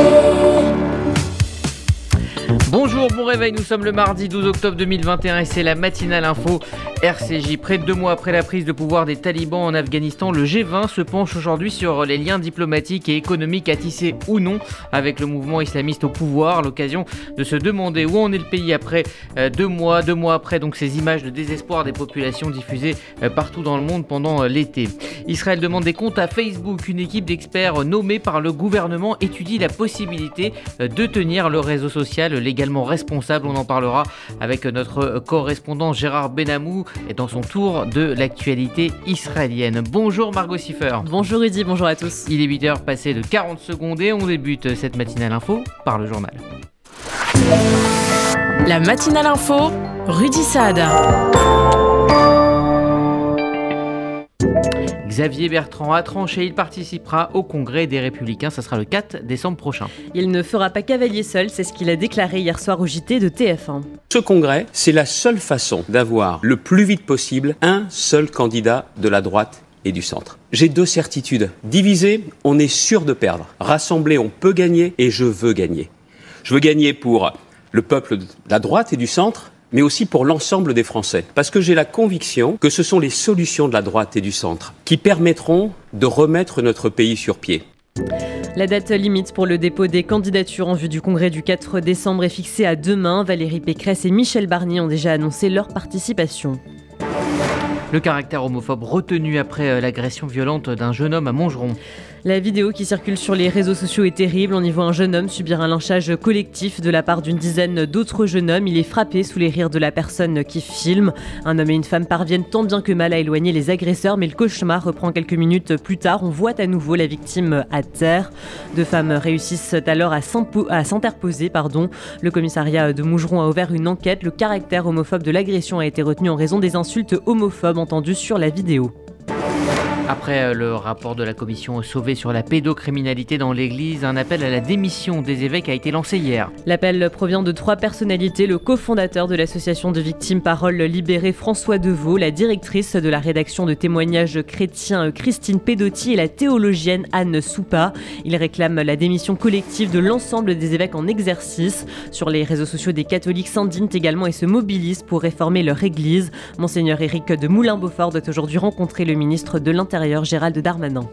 Jesus. Bonjour, bon réveil, nous sommes le mardi 12 octobre 2021 et c'est la matinale info RCJ. Près de deux mois après la prise de pouvoir des talibans en Afghanistan, le G20 se penche aujourd'hui sur les liens diplomatiques et économiques à tisser ou non avec le mouvement islamiste au pouvoir. L'occasion de se demander où en est le pays après euh, deux mois, deux mois après donc ces images de désespoir des populations diffusées euh, partout dans le monde pendant euh, l'été. Israël demande des comptes à Facebook. Une équipe d'experts nommée par le gouvernement étudie la possibilité de tenir le réseau social légal également responsable. On en parlera avec notre correspondant Gérard Benamou et dans son tour de l'actualité israélienne. Bonjour Margot Siffer. Bonjour Rudy, bonjour à tous. Il est 8h passé de 40 secondes et on débute cette matinale info par le journal. La matinale info, Rudy Saad. Xavier Bertrand a tranché, il participera au congrès des Républicains, ça sera le 4 décembre prochain. Il ne fera pas cavalier seul, c'est ce qu'il a déclaré hier soir au JT de TF1. Ce congrès, c'est la seule façon d'avoir le plus vite possible un seul candidat de la droite et du centre. J'ai deux certitudes. Divisé, on est sûr de perdre. Rassemblé, on peut gagner et je veux gagner. Je veux gagner pour le peuple de la droite et du centre, mais aussi pour l'ensemble des Français. Parce que j'ai la conviction que ce sont les solutions de la droite et du centre qui permettront de remettre notre pays sur pied. La date limite pour le dépôt des candidatures en vue du congrès du 4 décembre est fixée à demain. Valérie Pécresse et Michel Barnier ont déjà annoncé leur participation. Le caractère homophobe retenu après euh, l'agression violente d'un jeune homme à Montgeron. La vidéo qui circule sur les réseaux sociaux est terrible. On y voit un jeune homme subir un lynchage collectif de la part d'une dizaine d'autres jeunes hommes. Il est frappé sous les rires de la personne qui filme. Un homme et une femme parviennent tant bien que mal à éloigner les agresseurs, mais le cauchemar reprend quelques minutes plus tard. On voit à nouveau la victime à terre. Deux femmes réussissent alors à s'interposer. Le commissariat de Mougeron a ouvert une enquête. Le caractère homophobe de l'agression a été retenu en raison des insultes homophobes entendues sur la vidéo. Après euh, le rapport de la commission Sauvé sur la pédocriminalité dans l'Église, un appel à la démission des évêques a été lancé hier. L'appel provient de trois personnalités, le cofondateur de l'association de victimes Parole Libérée François Deveau, la directrice de la rédaction de témoignages chrétiens Christine Pedotti et la théologienne Anne Soupa. Ils réclament la démission collective de l'ensemble des évêques en exercice. Sur les réseaux sociaux des catholiques s'indignent également et se mobilisent pour réformer leur église. Monseigneur Éric de Moulin-Beaufort doit aujourd'hui rencontrer le ministre de l'Intérieur Gérald Darmanin.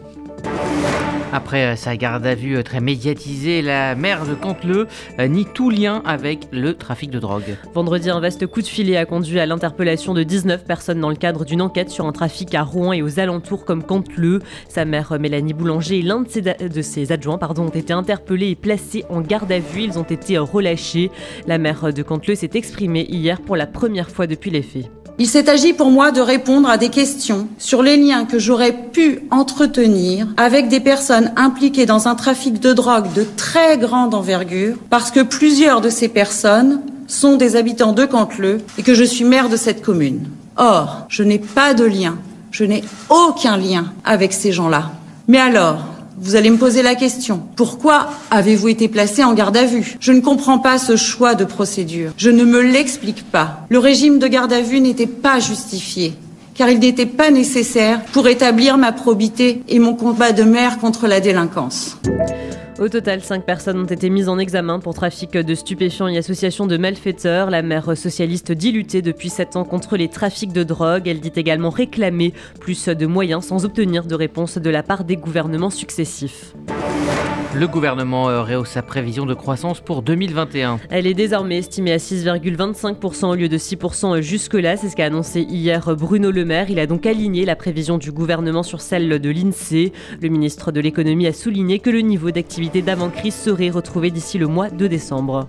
Après euh, sa garde à vue euh, très médiatisée, la maire de Canteleu euh, nie tout lien avec le trafic de drogue. Vendredi, un vaste coup de filet a conduit à l'interpellation de 19 personnes dans le cadre d'une enquête sur un trafic à Rouen et aux alentours comme Canteleu. Sa mère Mélanie Boulanger et l'un de, ses, adjoints pardon, ont été interpellés et placés en garde à vue. Ils ont été relâchés. La maire de Canteleu s'est exprimée hier pour la première fois depuis les faits. Il s'est agi pour moi de répondre à des questions sur les liens que j'aurais pu entretenir avec des personnes impliquées dans un trafic de drogue de très grande envergure, parce que plusieurs de ces personnes sont des habitants de Canteleu et que je suis maire de cette commune. Or, je n'ai pas de lien, je n'ai aucun lien avec ces gens-là. Mais alors, vous allez me poser la question. Pourquoi avez-vous été placé en garde à vue? Je ne comprends pas ce choix de procédure. Je ne me l'explique pas. Le régime de garde à vue n'était pas justifié car il n'était pas nécessaire pour établir ma probité et mon combat de maire contre la délinquance. Au total, cinq personnes ont été mises en examen pour trafic de stupéfiants et association de malfaiteurs. La maire socialiste dit lutter depuis sept ans contre les trafics de drogue. Elle dit également réclamer plus de moyens sans obtenir de réponse de la part des gouvernements successifs. Le gouvernement euh, rehausse sa prévision de croissance pour 2021. Elle est désormais estimée à 6,25% au lieu de 6% jusque-là. C'est ce qu'a annoncé hier Bruno Le Maire. Il a donc aligné la prévision du gouvernement sur celle de l'INSEE. Le ministre de l'économie a souligné que le niveau d'activité d'avant-crise serait retrouvé d'ici le mois de décembre.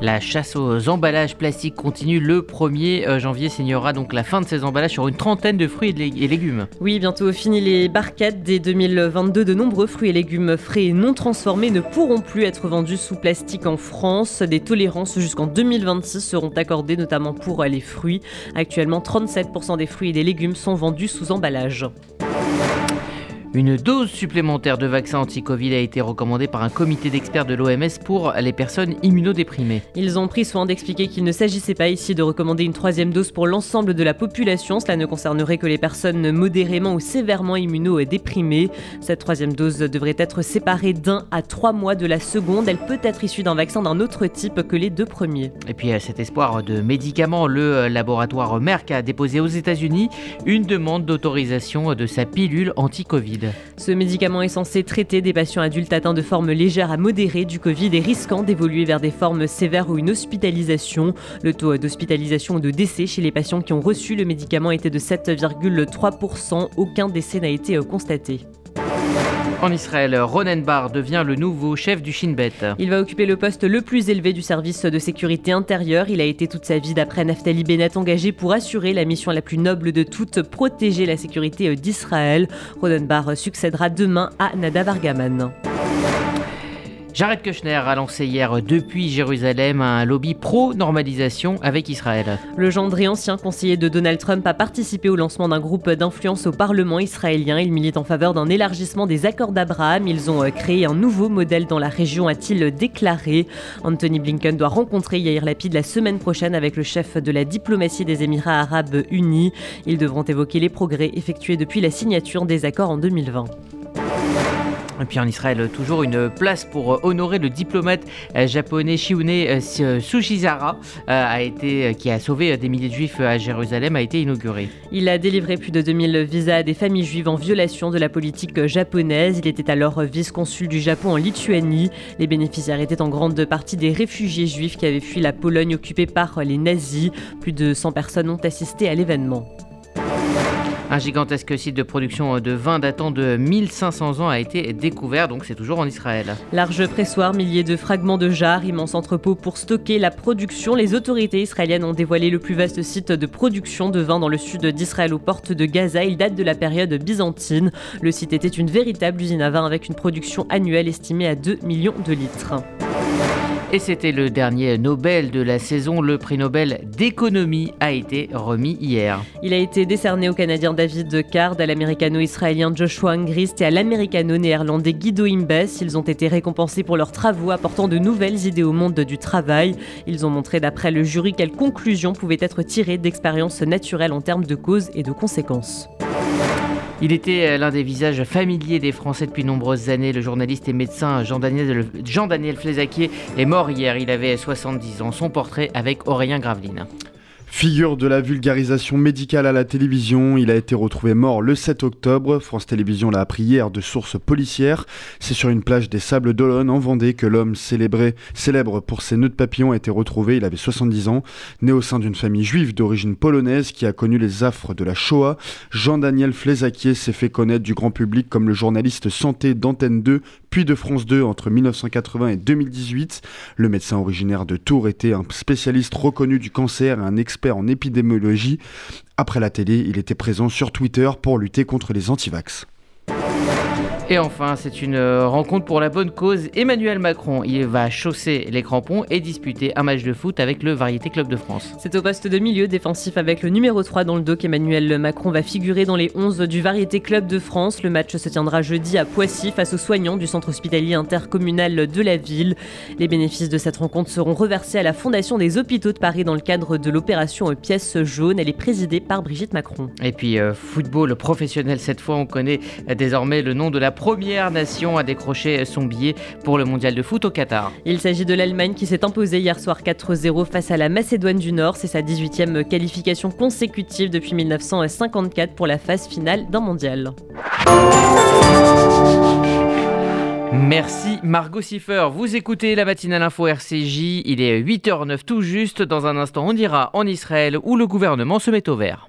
La chasse aux emballages plastiques continue le 1er euh, janvier. Signera donc la fin de ces emballages sur une trentaine de fruits et légumes. Oui, bientôt fini les barquettes. Dès 2022, de nombreux fruits et légumes frais et non transformés ne pourront plus être vendus sous plastique en France. Des tolérances jusqu'en 2026 seront accordées, notamment pour les fruits. Actuellement, 37% des fruits et des légumes sont vendus sous emballage. Une dose supplémentaire de vaccin anti-Covid a été recommandée par un comité d'experts de l'OMS pour les personnes immunodéprimées. Ils ont pris soin d'expliquer qu'il ne s'agissait pas ici de recommander une troisième dose pour l'ensemble de la population. Cela ne concernerait que les personnes modérément ou sévèrement immunodéprimées. Cette troisième dose devrait être séparée d'un à trois mois de la seconde. Elle peut être issue d'un vaccin d'un autre type que les deux premiers. Et puis à cet espoir de médicaments, le laboratoire Merck a déposé aux États-Unis une demande d'autorisation de sa pilule anti-Covid. Ce médicament est censé traiter des patients adultes atteints de formes légères à modérées du Covid et risquant d'évoluer vers des formes sévères ou une hospitalisation. Le taux d'hospitalisation ou de décès chez les patients qui ont reçu le médicament était de 7,3%. Aucun décès n'a été constaté. En Israël, Ronen Bar devient le nouveau chef du Shin Bet. Il va occuper le poste le plus élevé du service de sécurité intérieure. Il a été toute sa vie, d'après Naftali Bennett, engagé pour assurer la mission la plus noble de toutes, protéger la sécurité d'Israël. Ronen Bar succédera demain à Nadav Argaman. Jared Kushner a lancé hier depuis Jérusalem un lobby pro-normalisation avec Israël. Le gendre et ancien conseiller de Donald Trump a participé au lancement d'un groupe d'influence au Parlement israélien. Il milite en faveur d'un élargissement des accords d'Abraham. Ils ont euh, créé un nouveau modèle dans la région, a-t-il déclaré. Anthony Blinken doit rencontrer Yair Lapid la semaine prochaine avec le chef de la diplomatie des Émirats arabes unis. Ils devront évoquer les progrès effectués depuis la signature des accords en 2020. Et puis en Israël, toujours une place pour euh, honorer le diplomate euh, japonais Shiune euh, Sushizara, été, qui a sauvé des milliers de juifs à Jérusalem, a été inaugurée. Il a délivré plus de 2000 visas à des familles juives en violation de la politique japonaise. Il était alors vice-consul du Japon en Lituanie. Les bénéficiaires étaient en grande partie des réfugiés juifs qui avaient fui la Pologne occupée par les nazis. Plus de 100 personnes ont assisté à l'événement. Un gigantesque site de production de vin datant de 1500 ans a été découvert, donc c'est toujours en Israël. Large pressoir, milliers de fragments de jarres, immense entrepôt pour stocker la production. Les autorités israéliennes ont dévoilé le plus vaste site de production de vin dans le sud d'Israël aux portes de Gaza. Il date de la période byzantine. Le site était une véritable usine à vin avec une production annuelle estimée à 2 millions de litres. Et c'était le dernier Nobel de la saison. Le prix Nobel d'économie a été remis hier. Il a été décerné au Canadien David Card, à l'américano-israélien Joshua Angrist et à l'américano-néerlandais Guido Imbes. Ils ont été récompensés pour leurs travaux apportant de nouvelles idées au monde du travail. Ils ont montré d'après le jury quelles conclusions pouvaient être tirées d'expériences naturelles en termes de causes et de conséquences. Il était euh, l'un des visages familiers des Français depuis nombreuses années. Le journaliste et médecin Jean-Daniel Jean est mort hier. Il avait 70 ans. Son portrait avec Aurélien Graveline. Figure de la vulgarisation médicale à la télévision, il a été retrouvé mort le 7 octobre. France Télévisions l'a appris hier de sources policières. C'est sur une plage des Sables d'Olonne en Vendée que l'homme célèbre pour ses nœuds de papillon a été retrouvé. Il avait 70 ans. Né au sein d'une famille juive d'origine polonaise qui a connu les affres de la Shoah, Jean-Daniel Flezaquier s'est fait connaître du grand public comme le journaliste santé d'Antenne 2 puis de France 2 entre 1980 et 2018. Le médecin originaire de Tours était un spécialiste reconnu du cancer et un expert en épidémiologie. Après la télé, il était présent sur Twitter pour lutter contre les antivax. Et enfin, c'est une euh, rencontre pour la bonne cause. Emmanuel Macron, il va chausser les crampons et disputer un match de foot avec le Variété Club de France. C'est au poste de milieu défensif avec le numéro 3 dans le dos qu'Emmanuel Macron va figurer dans les 11 du Variété Club de France. Le match se tiendra jeudi à Poissy face aux soignants du centre hospitalier intercommunal de la ville. Les bénéfices de cette rencontre seront reversés à la Fondation des hôpitaux de Paris dans le cadre de l'opération Pièce jaune. Elle est présidée par Brigitte Macron. Et puis euh, football professionnel cette fois, on connaît désormais le nom de la première nation à décrocher son billet pour le mondial de foot au Qatar. Il s'agit de l'Allemagne qui s'est imposée hier soir 4-0 face à la Macédoine du Nord. C'est sa 18e qualification consécutive depuis 1954 pour la phase finale d'un mondial. Merci Margot Siffer. Vous écoutez la matinale info RCJ. Il est 8h09 tout juste. Dans un instant, on ira en Israël où le gouvernement se met au vert.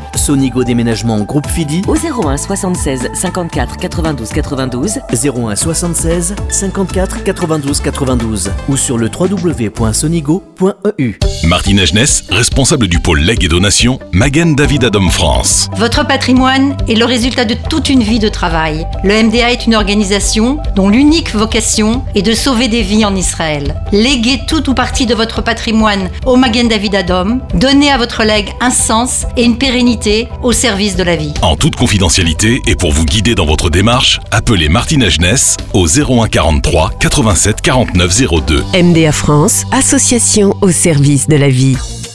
Sonigo Déménagement Groupe FIDI au 01 76 54 92 92 01 76 54 92 92 ou sur le www.sonigo.eu. Martine Agenès, responsable du pôle legs et donations, Magen David Adom France. Votre patrimoine est le résultat de toute une vie de travail. Le MDA est une organisation dont l'unique vocation est de sauver des vies en Israël. Léguez tout ou partie de votre patrimoine au Magen David Adom. Donnez à votre legs un sens et une pérennité au service de la vie. En toute confidentialité et pour vous guider dans votre démarche, appelez Martine Agenès au 01 43 87 49 02. MDA France, association au service de la vie.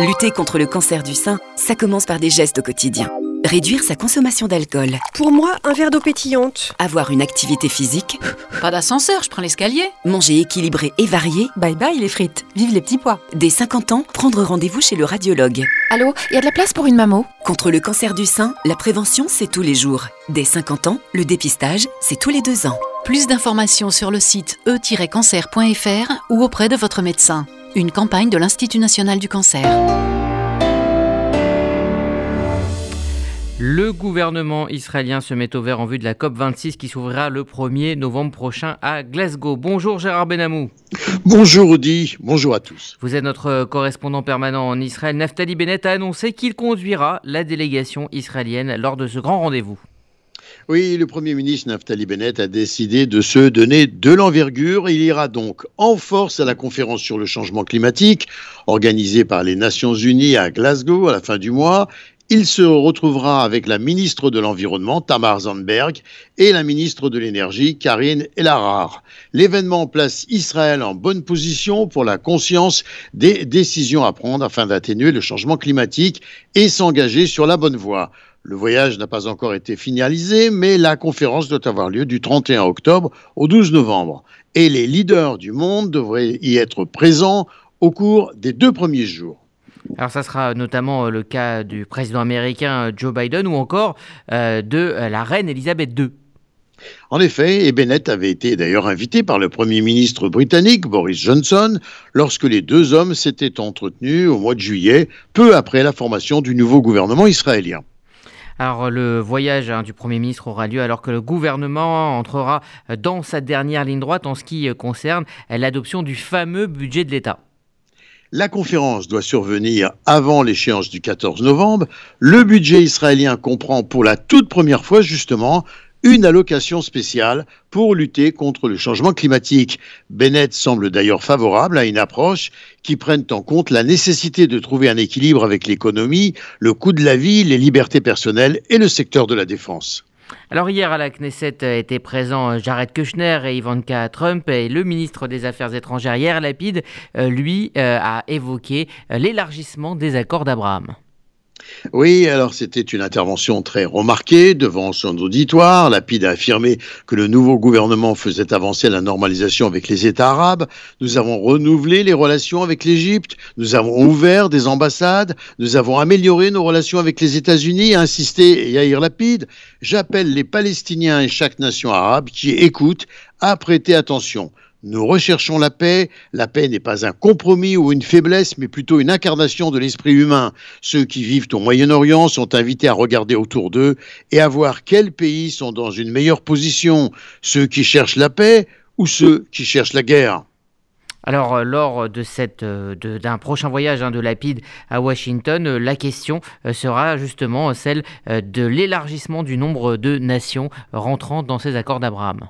Lutter contre le cancer du sein, ça commence par des gestes au quotidien. Réduire sa consommation d'alcool. Pour moi, un verre d'eau pétillante. Avoir une activité physique. Pas d'ascenseur, je prends l'escalier. Manger équilibré et varié. Bye bye les frites, vive les petits pois. Dès 50 ans, prendre rendez-vous chez le radiologue. Allô, il y a de la place pour une mammo Contre le cancer du sein, la prévention, c'est tous les jours. Dès 50 ans, le dépistage, c'est tous les deux ans. Plus d'informations sur le site e-cancer.fr ou auprès de votre médecin. Une campagne de l'Institut national du cancer. Le gouvernement israélien se met au vert en vue de la COP26 qui s'ouvrira le 1er novembre prochain à Glasgow. Bonjour Gérard Benamou. Bonjour Audi, bonjour à tous. Vous êtes notre correspondant permanent en Israël. Naftali Bennett a annoncé qu'il conduira la délégation israélienne lors de ce grand rendez-vous. Oui, le Premier ministre Naftali Bennett a décidé de se donner de l'envergure. Il ira donc en force à la conférence sur le changement climatique organisée par les Nations Unies à Glasgow à la fin du mois. Il se retrouvera avec la ministre de l'Environnement, Tamar Zandberg, et la ministre de l'Énergie, Karine Elarar. L'événement place Israël en bonne position pour la conscience des décisions à prendre afin d'atténuer le changement climatique et s'engager sur la bonne voie. Le voyage n'a pas encore été finalisé, mais la conférence doit avoir lieu du 31 octobre au 12 novembre. Et les leaders du monde devraient y être présents au cours des deux premiers jours. Alors ça sera notamment le cas du président américain Joe Biden ou encore euh, de la reine Elisabeth II. En effet, et Bennett avait été d'ailleurs invité par le Premier ministre britannique Boris Johnson lorsque les deux hommes s'étaient entretenus au mois de juillet, peu après la formation du nouveau gouvernement israélien. Alors le voyage hein, du Premier ministre aura lieu alors que le gouvernement entrera dans sa dernière ligne droite en ce qui concerne l'adoption du fameux budget de l'État. La conférence doit survenir avant l'échéance du 14 novembre. Le budget israélien comprend pour la toute première fois justement une allocation spéciale pour lutter contre le changement climatique. Bennett semble d'ailleurs favorable à une approche qui prenne en compte la nécessité de trouver un équilibre avec l'économie, le coût de la vie, les libertés personnelles et le secteur de la défense. Alors hier à la Knesset étaient présents Jared Kushner et Ivanka Trump et le ministre des Affaires étrangères Yair Lapid, lui, a évoqué l'élargissement des accords d'Abraham. Oui, alors c'était une intervention très remarquée devant son auditoire. Lapide a affirmé que le nouveau gouvernement faisait avancer la normalisation avec les États arabes. Nous avons renouvelé les relations avec l'Égypte. Nous avons ouvert des ambassades. Nous avons amélioré nos relations avec les États-Unis, a insisté Yair Lapide. J'appelle les Palestiniens et chaque nation arabe qui écoute à prêter attention. Nous recherchons la paix. La paix n'est pas un compromis ou une faiblesse, mais plutôt une incarnation de l'esprit humain. Ceux qui vivent au Moyen-Orient sont invités à regarder autour d'eux et à voir quels pays sont dans une meilleure position. Ceux qui cherchent la paix ou ceux qui cherchent la guerre. Alors, lors de cette, d'un prochain voyage hein, de Lapide à Washington, la question sera justement celle de l'élargissement du nombre de nations rentrant dans ces accords d'Abraham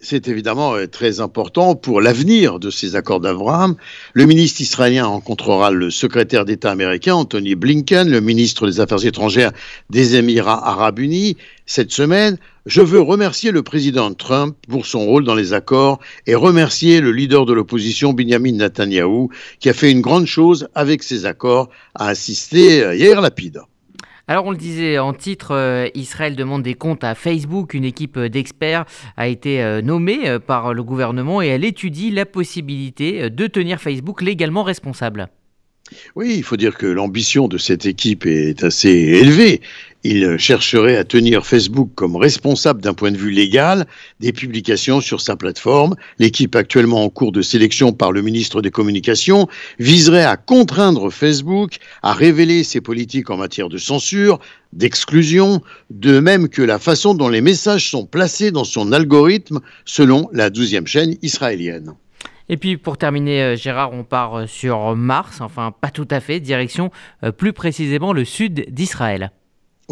c'est évidemment euh, très important pour l'avenir de ces accords d'Abraham. Le ministre israélien rencontrera le secrétaire d'État américain Anthony Blinken, le ministre des Affaires étrangères des Émirats arabes unis cette semaine. Je veux remercier le président Trump pour son rôle dans les accords et remercier le leader de l'opposition Benjamin Netanyahu qui a fait une grande chose avec ces accords, a insisté euh, hier Lapide. Alors on le disait en titre, euh, Israël demande des comptes à Facebook. Une équipe euh, d'experts a été euh, nommée par le gouvernement et elle étudie la possibilité de tenir Facebook légalement responsable. Oui, il faut dire que l'ambition de cette équipe est assez élevée. Il chercherait à tenir Facebook comme responsable d'un point de vue légal des publications sur sa plateforme. L'équipe actuellement en cours de sélection par le ministre des Communications viserait à contraindre Facebook à révéler ses politiques en matière de censure, d'exclusion, de même que la façon dont les messages sont placés dans son algorithme selon la douzième chaîne israélienne. Et puis pour terminer, euh, Gérard, on part euh, sur Mars, enfin pas tout à fait, direction euh, plus précisément le sud d'Israël.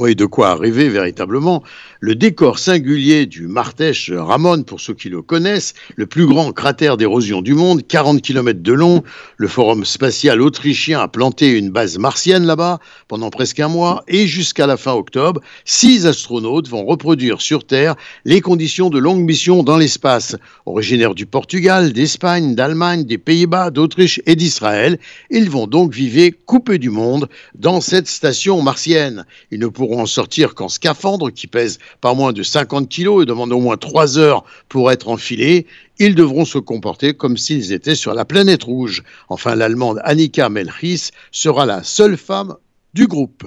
Oui, de quoi arriver véritablement. Le décor singulier du Martèche Ramon, pour ceux qui le connaissent, le plus grand cratère d'érosion du monde, 40 km de long. Le forum spatial autrichien a planté une base martienne là-bas pendant presque un mois et jusqu'à la fin octobre, six astronautes vont reproduire sur Terre les conditions de longue mission dans l'espace. Originaires du Portugal, d'Espagne, d'Allemagne, des Pays-Bas, d'Autriche et d'Israël, ils vont donc vivre coupés du monde dans cette station martienne. Ils ne pourront en sortir qu'en scaphandre qui pèse pas moins de 50 kilos et demande au moins 3 heures pour être enfilés. Ils devront se comporter comme s'ils étaient sur la planète rouge. Enfin, l'Allemande Annika Melchis sera la seule femme du groupe.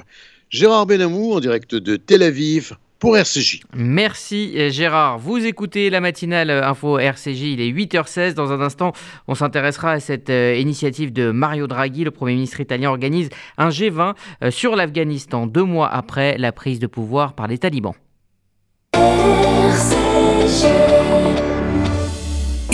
Gérard Benamou en direct de Tel Aviv pour RCJ. Merci euh, Gérard. Vous écoutez la matinale info RCJ, il est 8h16. Dans un instant, on s'intéressera à cette euh, initiative de Mario Draghi. Le Premier ministre italien organise un G20 euh, sur l'Afghanistan deux mois après la prise de pouvoir par les talibans.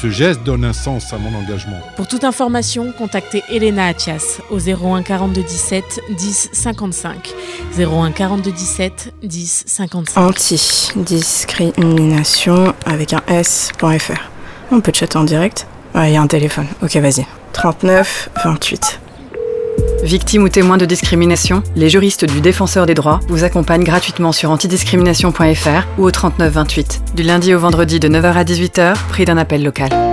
Ce geste donne un sens à mon engagement. Pour toute information, contactez Elena Atias au 01 42 17 10 55. 01 42 17 10 55. Anti-discrimination avec un S.fr. On peut chatter en direct Il y a un téléphone. Ok, vas-y. 39 28. Victime ou témoin de discrimination, les juristes du Défenseur des droits vous accompagnent gratuitement sur antidiscrimination.fr ou au 39 28. Du lundi au vendredi de 9h à 18h, prix d'un appel local.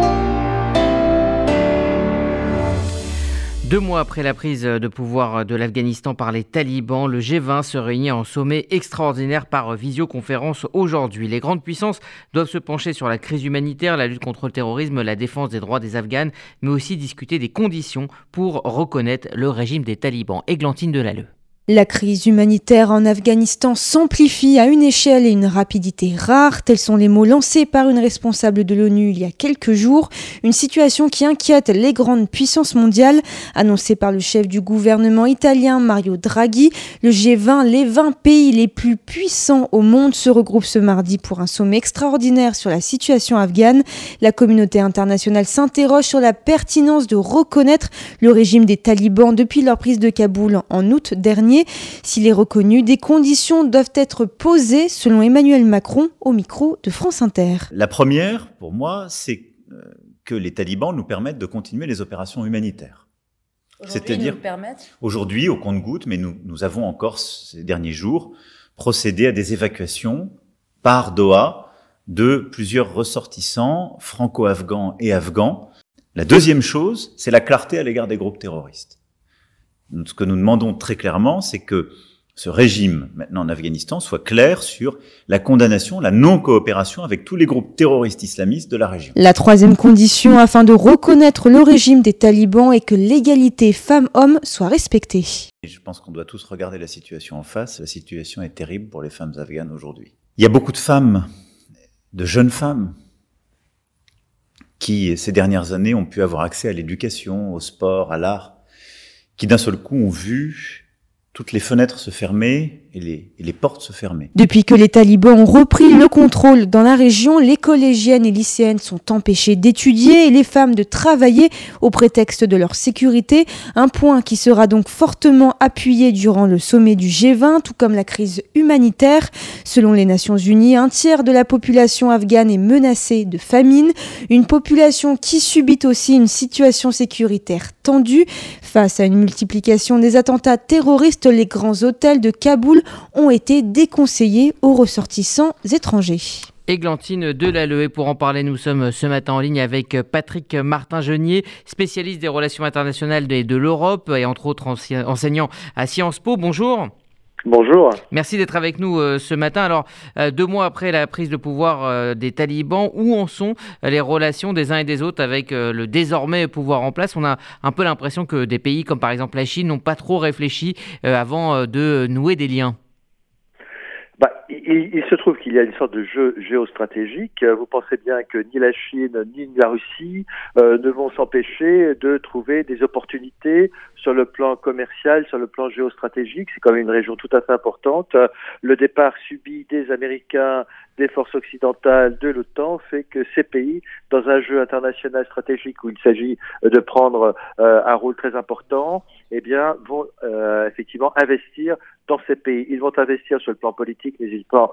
Deux mois après la prise de pouvoir de l'Afghanistan par les talibans, le G20 se réunit en sommet extraordinaire par visioconférence aujourd'hui. Les grandes puissances doivent se pencher sur la crise humanitaire, la lutte contre le terrorisme, la défense des droits des Afghans, mais aussi discuter des conditions pour reconnaître le régime des talibans. Églantine Delalleux. La crise humanitaire en Afghanistan s'amplifie à une échelle et une rapidité rares, tels sont les mots lancés par une responsable de l'ONU il y a quelques jours, une situation qui inquiète les grandes puissances mondiales, annoncée par le chef du gouvernement italien Mario Draghi. Le G20, les 20 pays les plus puissants au monde se regroupent ce mardi pour un sommet extraordinaire sur la situation afghane. La communauté internationale s'interroge sur la pertinence de reconnaître le régime des talibans depuis leur prise de Kaboul en août dernier s'il est reconnu, des conditions doivent être posées, selon Emmanuel Macron, au micro de France Inter. La première, pour moi, c'est euh, que les talibans nous permettent de continuer les opérations humanitaires. C'est-à-dire, aujourd'hui, au compte-goutte, mais nous, nous avons encore ces derniers jours procédé à des évacuations par Doha de plusieurs ressortissants franco-afghans et afghans. La deuxième chose, c'est la clarté à l'égard des groupes terroristes ce que nous demandons très clairement, c'est que ce régime, maintenant en Afghanistan, soit clair sur la condamnation, la non-coopération avec tous les groupes terroristes islamistes de la région. La troisième condition afin de reconnaître le régime des talibans est que l'égalité femmes-hommes soit respectée. Et je pense qu'on doit tous regarder la situation en face. La situation est terrible pour les femmes afghanes aujourd'hui. Il y a beaucoup de femmes, de jeunes femmes, qui ces dernières années ont pu avoir accès à l'éducation, au sport, à l'art, qui d'un seul coup ont vu toutes les fenêtres se fermer et les, et les, portes se fermer. Depuis que les talibans ont repris le contrôle dans la région, les collégiennes et lycéennes sont empêchées d'étudier et les femmes de travailler au prétexte de leur sécurité, un point qui sera donc fortement appuyé durant le sommet du G20, tout comme la crise humanitaire. Selon les Nations Unies, un tiers de la population afghane est menacée de famine, une population qui subit aussi une situation sécuritaire tendue. Face à une multiplication des attentats terroristes, les grands hôtels de Kaboul ont été déconseillés aux ressortissants étrangers. Églantine Delalleux. Et pour en parler, nous sommes ce matin en ligne avec Patrick Martin-Genier, spécialiste des relations internationales et de l'Europe et entre autres enseignant à Sciences Po. Bonjour. Bonjour. Merci d'être avec nous euh, ce matin. Alors, euh, deux mois après la prise de pouvoir euh, des talibans, où en sont les relations des uns et des autres avec le désormais pouvoir en place? On a un peu l'impression que des pays comme par exemple la Chine n'ont pas trop réfléchi avant de nouer des liens. Bah, il, se trouve qu'il y a une sorte de jeu géostratégique. Vous pensez bien que ni la Chine ni la Russie ne vont s'empêcher de trouver des opportunités sur le plan commercial, sur le plan géostratégique. C'est quand même une région tout à fait importante. Le départ subi des Américains, des forces occidentales, de l'OTAN fait que ces pays, dans un jeu international stratégique où il s'agit de prendre euh, un rôle très important, eh bien, vont euh, effectivement investir dans ces pays. Ils vont investir sur le plan politique, mais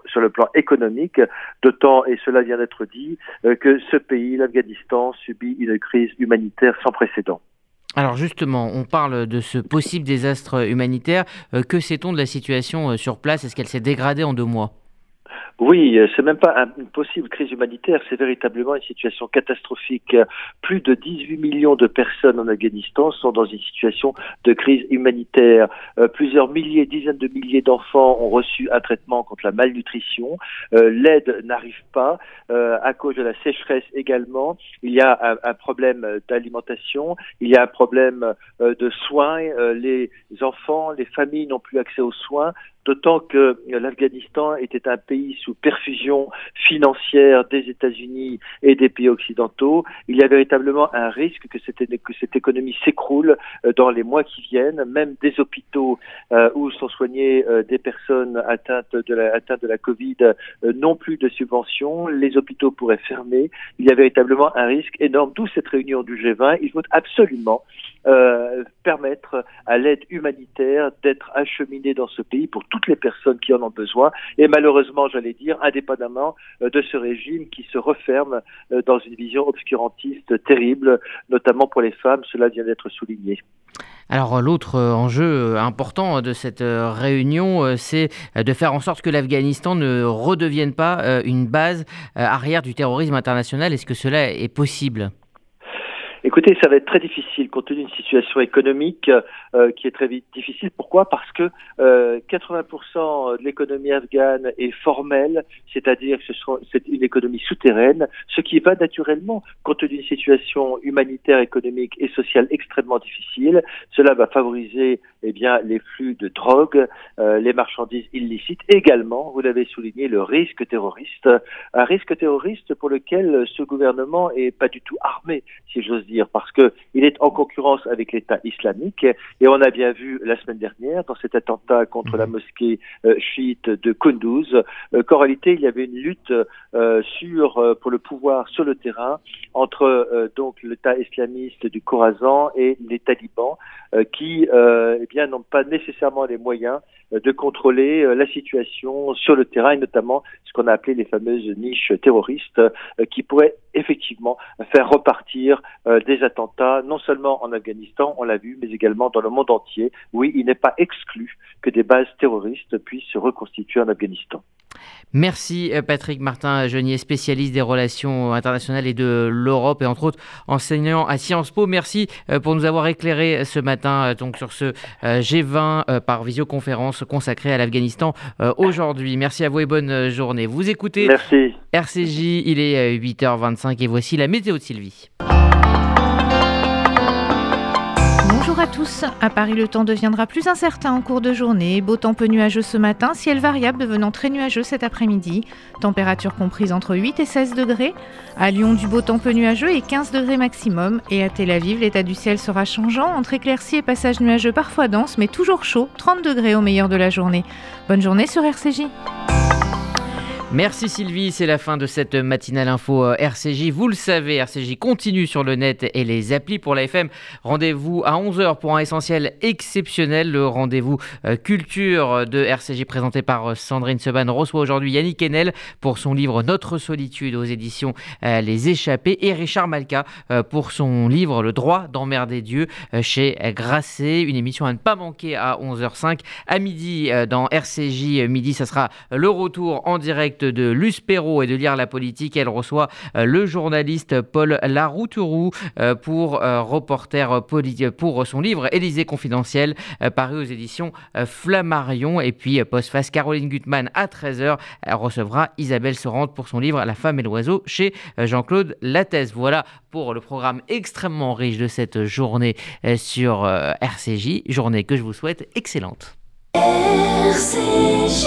sur le plan économique, d'autant, et cela vient d'être dit, euh, que ce pays, l'Afghanistan, subit une crise humanitaire sans précédent. Alors justement, on parle de ce possible désastre humanitaire. que sait-on de la situation sur place? Est-ce qu'elle s'est dégradée en deux mois? Oui, euh, c'est même pas une possible crise humanitaire, c'est véritablement une situation catastrophique. Plus de 18 millions de personnes en Afghanistan sont dans une situation de crise humanitaire. Euh, plusieurs milliers, dizaines de milliers d'enfants ont reçu un traitement contre la malnutrition. Euh, l'aide n'arrive pas à cause de la sécheresse également. Il y a un, problème d'alimentation, il y a un problème de soins. les enfants, les familles n'ont plus accès aux soins d'autant que l'Afghanistan était un pays sous perfusion financière des États-Unis et des pays occidentaux. Il y a véritablement un risque que cette, économie s'écroule euh, dans les mois qui viennent. Même des hôpitaux euh, où sont soignées euh, des personnes atteintes de la, atteintes de la Covid n'ont plus de subventions. Les hôpitaux pourraient fermer. Il y a véritablement un risque énorme. D'où cette réunion du G20. Il faut absolument permettre à l'aide humanitaire d'être acheminée dans ce pays pour toutes les personnes qui en ont besoin. Et malheureusement, j'allais dire, indépendamment euh, de ce régime qui se referme euh, dans une vision obscurantiste terrible, notamment pour les femmes, cela vient d'être souligné. Alors l'autre euh, enjeu important de cette réunion, c'est de faire en sorte que l'Afghanistan ne redevienne pas une base arrière du terrorisme international. Est-ce que cela est possible? Écoutez, ça va être très difficile compte tenu d'une situation économique euh, qui est très difficile. Pourquoi? Parce que euh, 80% de l'économie afghane est formelle, c'est-à-dire que c'est une économie souterraine, ce qui va naturellement, compte tenu d'une situation humanitaire, économique et sociale extrêmement difficile, cela va favoriser eh bien, les flux de drogue, euh, les marchandises illicites, également, vous l'avez souligné, le risque terroriste, un risque terroriste pour lequel ce gouvernement est pas du tout armé, si j'ose dire, parce que il est en concurrence avec l'État islamique, et on a bien vu la semaine dernière, dans cet attentat contre la mosquée euh, chiite de Kunduz, euh, qu'en réalité, il y avait une lutte euh, sur, pour le pouvoir sur le terrain entre donc l'État islamiste du Khorasan et les talibans, qui eh bien n'ont pas nécessairement les moyens de contrôler la situation sur le terrain, et notamment ce qu'on a appelé les fameuses niches terroristes, qui pourraient effectivement faire repartir des attentats, non seulement en Afghanistan, on l'a vu, mais également dans le monde entier. Oui, il n'est pas exclu que des bases terroristes puissent se reconstituer en Afghanistan. Merci euh, Patrick Martin Genier, spécialiste des relations internationales et de l'Europe et entre autres enseignant à Sciences Po. Merci euh, pour nous avoir éclairé ce matin euh, donc sur ce G20 par visioconférence consacrée à l'Afghanistan aujourd'hui. Merci à vous et bonne journée. Vous écoutez Merci. RCJ, il est 8h25 et voici la météo de Sylvie. Bonjour à tous. À Paris, le temps deviendra plus incertain en cours de journée. Beau temps peu nuageux ce matin, ciel variable devenant très nuageux cet après-midi. Température comprise entre 8 et 16 degrés. À Lyon, du beau temps peu nuageux et 15 degrés maximum. Et à Tel Aviv, l'état du ciel sera changeant entre éclaircies et passages nuageux parfois denses, mais toujours chaud, 30 degrés au meilleur de la journée. Bonne journée sur RCJ. Merci Sylvie, c'est la fin de cette matinale info euh, RCJ. Vous le savez, RCJ continue sur le net et les applis pour la FM. Rendez-vous à 11h pour un essentiel exceptionnel. Le rendez-vous euh, culture de RCJ présenté par euh, Sandrine Seban reçoit aujourd'hui Yannick Enel pour son livre Notre solitude aux éditions Les Échappés et Richard Malka pour son livre Le droit d'emmerder Dieu chez Grasset. Une émission à ne pas manquer à 11h05. À midi dans RCJ Midi, ça sera le retour en direct de Perrault et de Lire la politique. Elle reçoit euh, le journaliste Paul Laroutourou euh, pour euh, reporter pour son livre Élysée confidentiel paru aux éditions Flammarion. Et puis post-face Caroline Gutmann à 13h. Elle recevra Isabelle Sorante pour son livre La femme et l'oiseau chez Jean-Claude Lattès. Voilà pour le programme extrêmement riche de cette journée sur RCJ. Journée que je vous souhaite excellente. RCJ.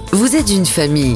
Vous êtes une famille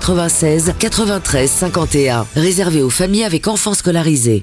93 51. Réservé aux familles avec enfants scolarisés.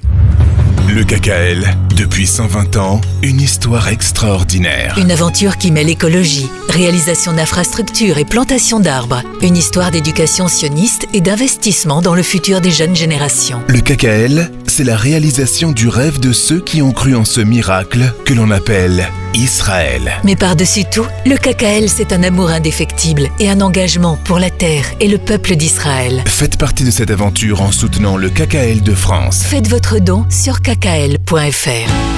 Le KKL, depuis 120 ans, une histoire extraordinaire. Une aventure qui mêle écologie, réalisation d'infrastructures et plantation d'arbres. Une histoire d'éducation sioniste et d'investissement dans le futur des jeunes générations. Le KKL, c'est la réalisation du rêve de ceux qui ont cru en ce miracle que l'on appelle Israël. Mais par-dessus tout, le KKL, c'est un amour indéfectible et un engagement pour la terre et le peuple d'Israël. Faites partie de cette aventure en soutenant le KKL de France. Faites votre don sur kkl.fr.